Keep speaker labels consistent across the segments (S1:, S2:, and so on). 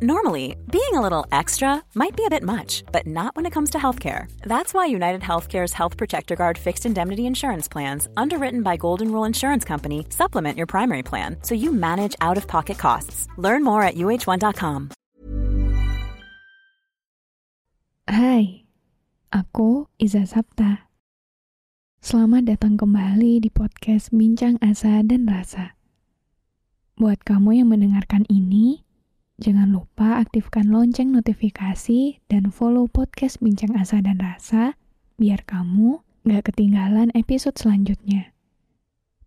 S1: Normally, being a little extra might be a bit much, but not when it comes to healthcare. That's why United Healthcare's Health Protector Guard fixed indemnity insurance plans, underwritten by Golden Rule Insurance Company, supplement your primary plan so you manage out of pocket costs. Learn more at uh1.com.
S2: Hai, aku Iza Sapta. Selamat datang kembali di podcast Bincang Asa dan Rasa. Buat kamu yang mendengarkan ini, Jangan lupa aktifkan lonceng notifikasi dan follow podcast Bincang Asa dan Rasa biar kamu gak ketinggalan episode selanjutnya.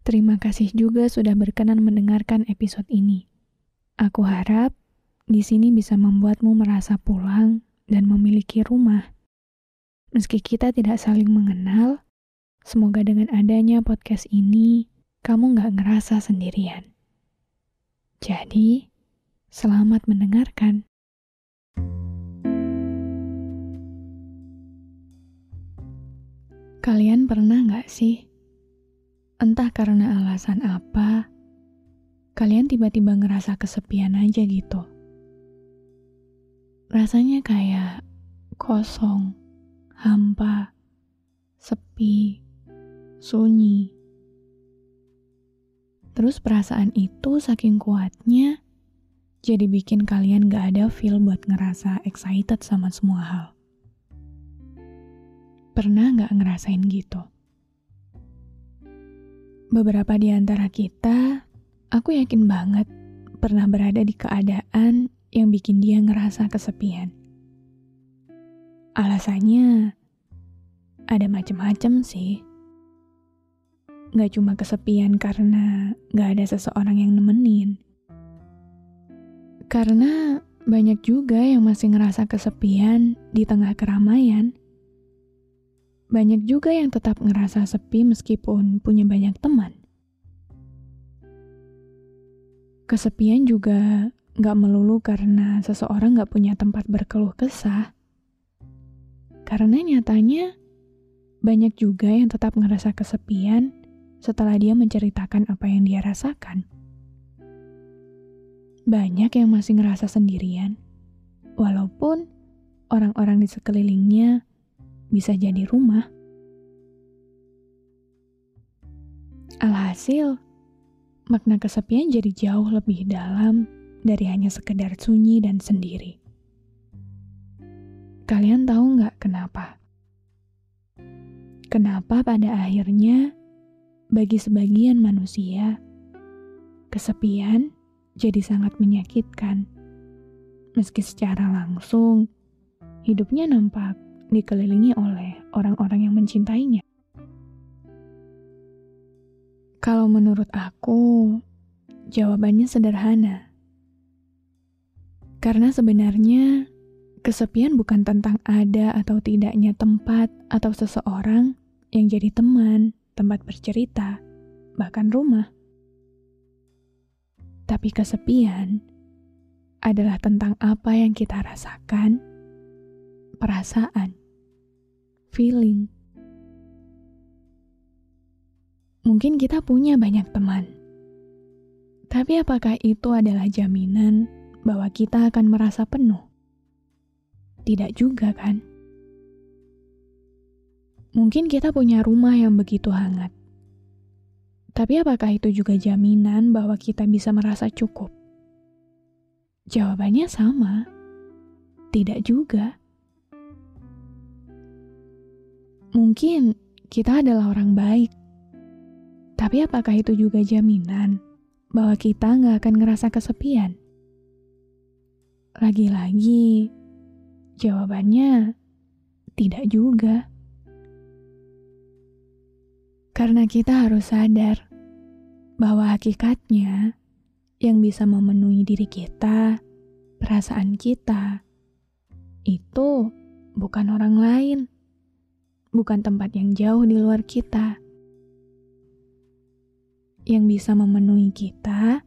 S2: Terima kasih juga sudah berkenan mendengarkan episode ini. Aku harap di sini bisa membuatmu merasa pulang dan memiliki rumah. Meski kita tidak saling mengenal, semoga dengan adanya podcast ini, kamu gak ngerasa sendirian. Jadi, Selamat mendengarkan. Kalian pernah nggak sih? Entah karena alasan apa, kalian tiba-tiba ngerasa kesepian aja gitu. Rasanya kayak kosong, hampa, sepi, sunyi. Terus perasaan itu saking kuatnya, jadi bikin kalian gak ada feel buat ngerasa excited sama semua hal. Pernah gak ngerasain gitu? Beberapa di antara kita, aku yakin banget pernah berada di keadaan yang bikin dia ngerasa kesepian. Alasannya ada macem-macem sih. Gak cuma kesepian karena gak ada seseorang yang nemenin karena banyak juga yang masih ngerasa kesepian di tengah keramaian. Banyak juga yang tetap ngerasa sepi meskipun punya banyak teman. Kesepian juga gak melulu karena seseorang gak punya tempat berkeluh kesah. Karena nyatanya banyak juga yang tetap ngerasa kesepian setelah dia menceritakan apa yang dia rasakan. Banyak yang masih ngerasa sendirian, walaupun orang-orang di sekelilingnya bisa jadi rumah. Alhasil, makna kesepian jadi jauh lebih dalam dari hanya sekedar sunyi dan sendiri. Kalian tahu nggak kenapa? Kenapa pada akhirnya, bagi sebagian manusia, kesepian jadi sangat menyakitkan. Meski secara langsung, hidupnya nampak dikelilingi oleh orang-orang yang mencintainya. Kalau menurut aku, jawabannya sederhana. Karena sebenarnya kesepian bukan tentang ada atau tidaknya tempat atau seseorang yang jadi teman, tempat bercerita, bahkan rumah. Tapi kesepian adalah tentang apa yang kita rasakan, perasaan, feeling. Mungkin kita punya banyak teman, tapi apakah itu adalah jaminan bahwa kita akan merasa penuh? Tidak juga, kan? Mungkin kita punya rumah yang begitu hangat, tapi apakah itu juga jaminan bahwa kita bisa merasa cukup? Jawabannya sama. Tidak juga. Mungkin kita adalah orang baik. Tapi apakah itu juga jaminan bahwa kita nggak akan ngerasa kesepian? Lagi-lagi, jawabannya tidak juga. Karena kita harus sadar bahwa hakikatnya yang bisa memenuhi diri kita, perasaan kita, itu bukan orang lain, bukan tempat yang jauh di luar kita. Yang bisa memenuhi kita,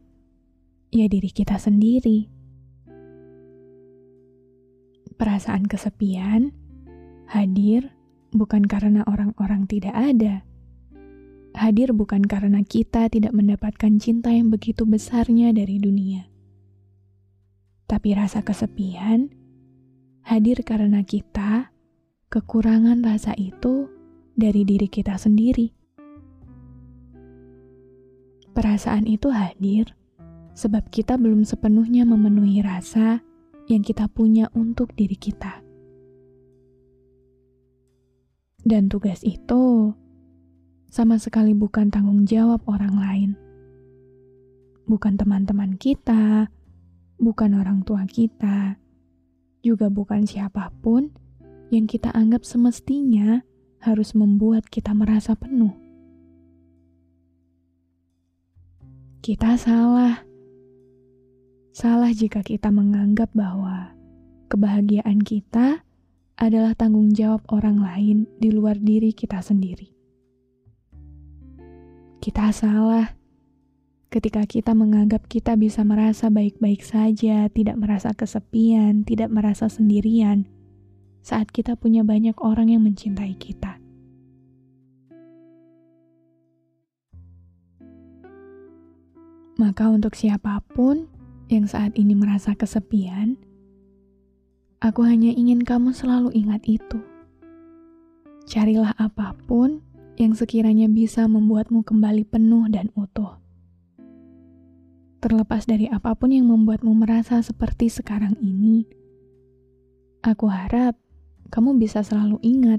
S2: ya diri kita sendiri. Perasaan kesepian hadir bukan karena orang-orang tidak ada hadir bukan karena kita tidak mendapatkan cinta yang begitu besarnya dari dunia. Tapi rasa kesepian hadir karena kita kekurangan rasa itu dari diri kita sendiri. Perasaan itu hadir sebab kita belum sepenuhnya memenuhi rasa yang kita punya untuk diri kita. Dan tugas itu sama sekali bukan tanggung jawab orang lain. Bukan teman-teman kita, bukan orang tua kita, juga bukan siapa pun yang kita anggap semestinya harus membuat kita merasa penuh. Kita salah. Salah jika kita menganggap bahwa kebahagiaan kita adalah tanggung jawab orang lain di luar diri kita sendiri. Kita salah ketika kita menganggap kita bisa merasa baik-baik saja, tidak merasa kesepian, tidak merasa sendirian, saat kita punya banyak orang yang mencintai kita. Maka, untuk siapa pun yang saat ini merasa kesepian, aku hanya ingin kamu selalu ingat itu. Carilah apa pun yang sekiranya bisa membuatmu kembali penuh dan utuh terlepas dari apa pun yang membuatmu merasa seperti sekarang ini, aku harap kamu bisa selalu ingat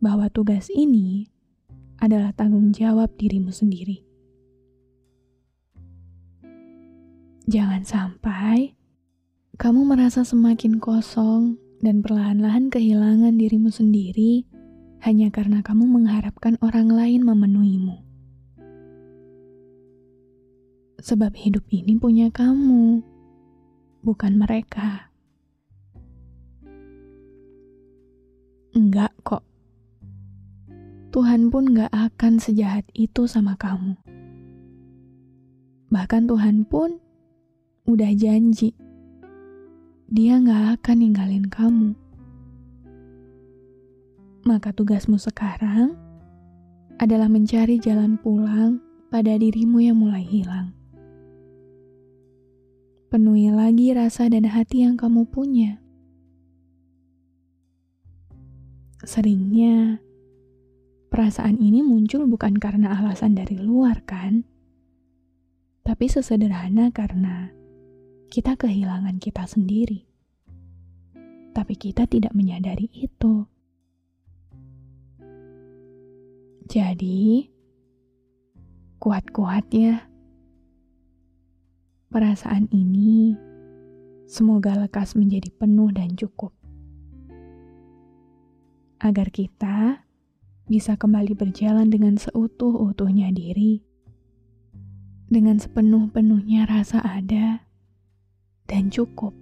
S2: bahwa tugas ini adalah tanggung jawab dirimu sendiri. Jangan sampai kamu merasa semakin kosong dan perlahan-lahan kehilangan dirimu sendiri hanya karena kamu mengharapkan orang lain memenuhimu. Sebab hidup ini punya kamu, bukan mereka. Enggak kok. Tuhan pun gak akan sejahat itu sama kamu. Bahkan Tuhan pun udah janji. Dia gak akan ninggalin kamu. Maka tugasmu sekarang adalah mencari jalan pulang pada dirimu yang mulai hilang. Penuhi lagi rasa dan hati yang kamu punya. Seringnya, perasaan ini muncul bukan karena alasan dari luar, kan? Tapi sesederhana karena kita kehilangan kita sendiri. Tapi kita tidak menyadari itu. Jadi, kuat-kuat ya Perasaan ini semoga lekas menjadi penuh dan cukup, agar kita bisa kembali berjalan dengan seutuh-utuhnya diri, dengan sepenuh-penuhnya rasa ada dan cukup.